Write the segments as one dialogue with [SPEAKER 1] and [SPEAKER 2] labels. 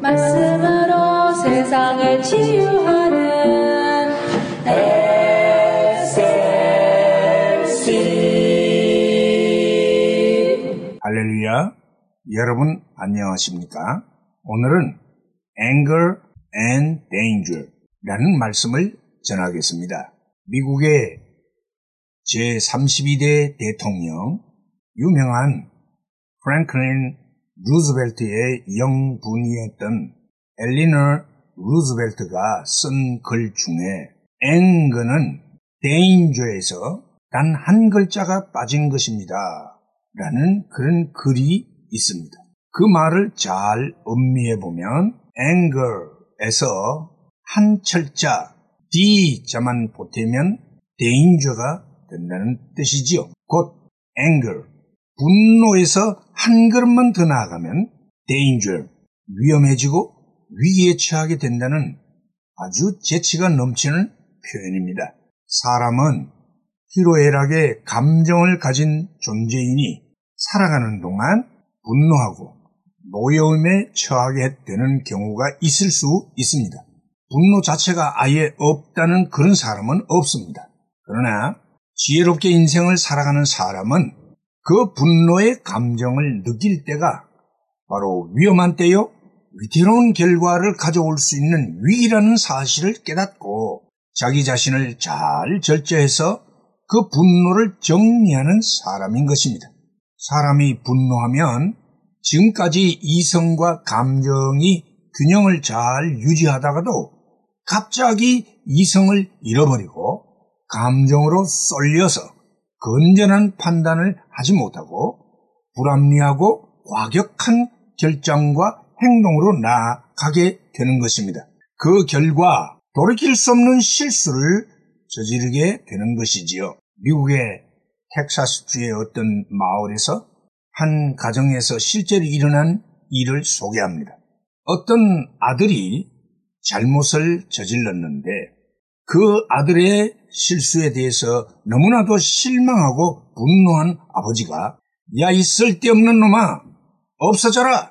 [SPEAKER 1] 말씀으로 세상을 치유하는 SLC
[SPEAKER 2] 할렐루야. 여러분 안녕하십니까? 오늘은 anger and danger라는 말씀을 전하겠습니다. 미국의 제32대 대통령 유명한 프랭클린 루즈벨트의 영분이었던 엘리너 루즈벨트가 쓴 글 중에 anger는 danger에서 단 한 글자가 빠진 것입니다. 라는 그런 글이 있습니다. 그 말을 잘 음미해 보면 anger에서 한 철자 D자만 보태면 danger가 된다는 뜻이지요. 곧 anger, 분노에서 한 걸음만 더 나아가면 danger, 위험해지고 위기에 처하게 된다는 아주 재치가 넘치는 표현입니다. 사람은 희로애락의 감정을 가진 존재이니 살아가는 동안 분노하고 노여움에 처하게 되는 경우가 있을 수 있습니다. 분노 자체가 아예 없다는 그런 사람은 없습니다. 그러나 지혜롭게 인생을 살아가는 사람은 그 분노의 감정을 느낄 때가 바로 위험한 때요, 위태로운 결과를 가져올 수 있는 위기라는 사실을 깨닫고 자기 자신을 잘 절제해서 그 분노를 정리하는 사람인 것입니다. 사람이 분노하면 지금까지 이성과 감정이 균형을 잘 유지하다가도 갑자기 이성을 잃어버리고 감정으로 쏠려서 건전한 판단을 하지 못하고 불합리하고 과격한 결정과 행동으로 나아가게 되는 것입니다. 그 결과 돌이킬 수 없는 실수를 저지르게 되는 것이지요. 미국의 텍사스주의 어떤 마을에서 한 가정에서 실제로 일어난 일을 소개합니다. 어떤 아들이 잘못을 저질렀는데 그 아들의 실수에 대해서 너무나도 실망하고 분노한 아버지가 야 이 쓸데없는 놈아 없어져라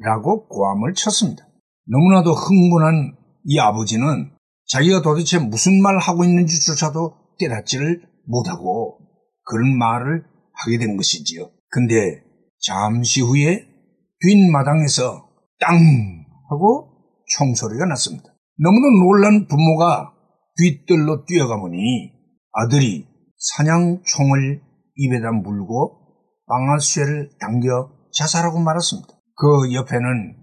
[SPEAKER 2] 라고 고함을 쳤습니다. 너무나도 흥분한 이 아버지는 자기가 도대체 무슨 말 하고 있는지조차도 깨닫지를 못하고 그런 말을 하게 된 것이지요. 근데 잠시 후에 뒷마당에서 땅 하고 총소리가 났습니다. 너무나 놀란 부모가 뒤뜰로 뛰어가보니 아들이 사냥총을 입에다 물고 방아쇠를 당겨 자살하고 말았습니다. 그 옆에는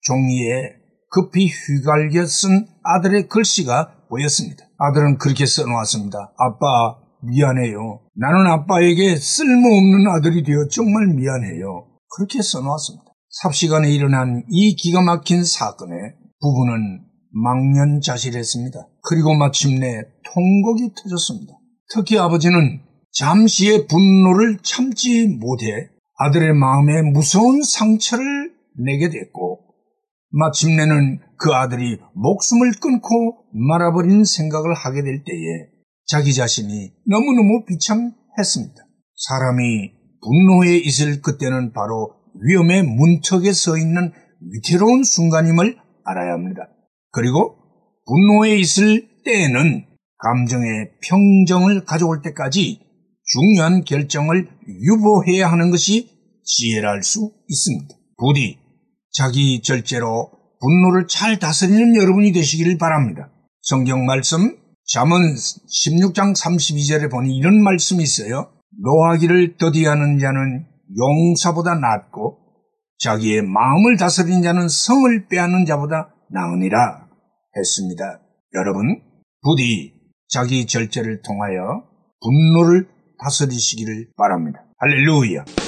[SPEAKER 2] 종이에 급히 휘갈겨 쓴 아들의 글씨가 보였습니다. 아들은 그렇게 써놓았습니다. 아빠, 미안해요. 나는 아빠에게 쓸모없는 아들이 되어 정말 미안해요. 그렇게 써놓았습니다. 삽시간에 일어난 이 기가 막힌 사건에 부부는 망연자실했습니다. 그리고 마침내 통곡이 터졌습니다. 특히 아버지는 잠시의 분노를 참지 못해 아들의 마음에 무서운 상처를 내게 됐고 마침내는 그 아들이 목숨을 끊고 말아버린 생각을 하게 될 때에 자기 자신이 너무너무 비참했습니다. 사람이 분노에 있을 그때는 바로 위험의 문턱에 서 있는 위태로운 순간임을 알아야 합니다. 그리고 분노에 있을 때에는 감정의 평정을 가져올 때까지 중요한 결정을 유보해야 하는 것이 지혜랄 수 있습니다. 부디 자기 절제로 분노를 잘 다스리는 여러분이 되시기를 바랍니다. 성경 말씀 잠언 16장 32절에 보니 이런 말씀이 있어요. 노하기를 더디하는 자는 용사보다 낫고 자기의 마음을 다스리는 자는 성을 빼앗는 자보다 나으니라 했습니다. 여러분 부디 자기 절제를 통하여 분노를 다스리시기를 바랍니다. 할렐루야.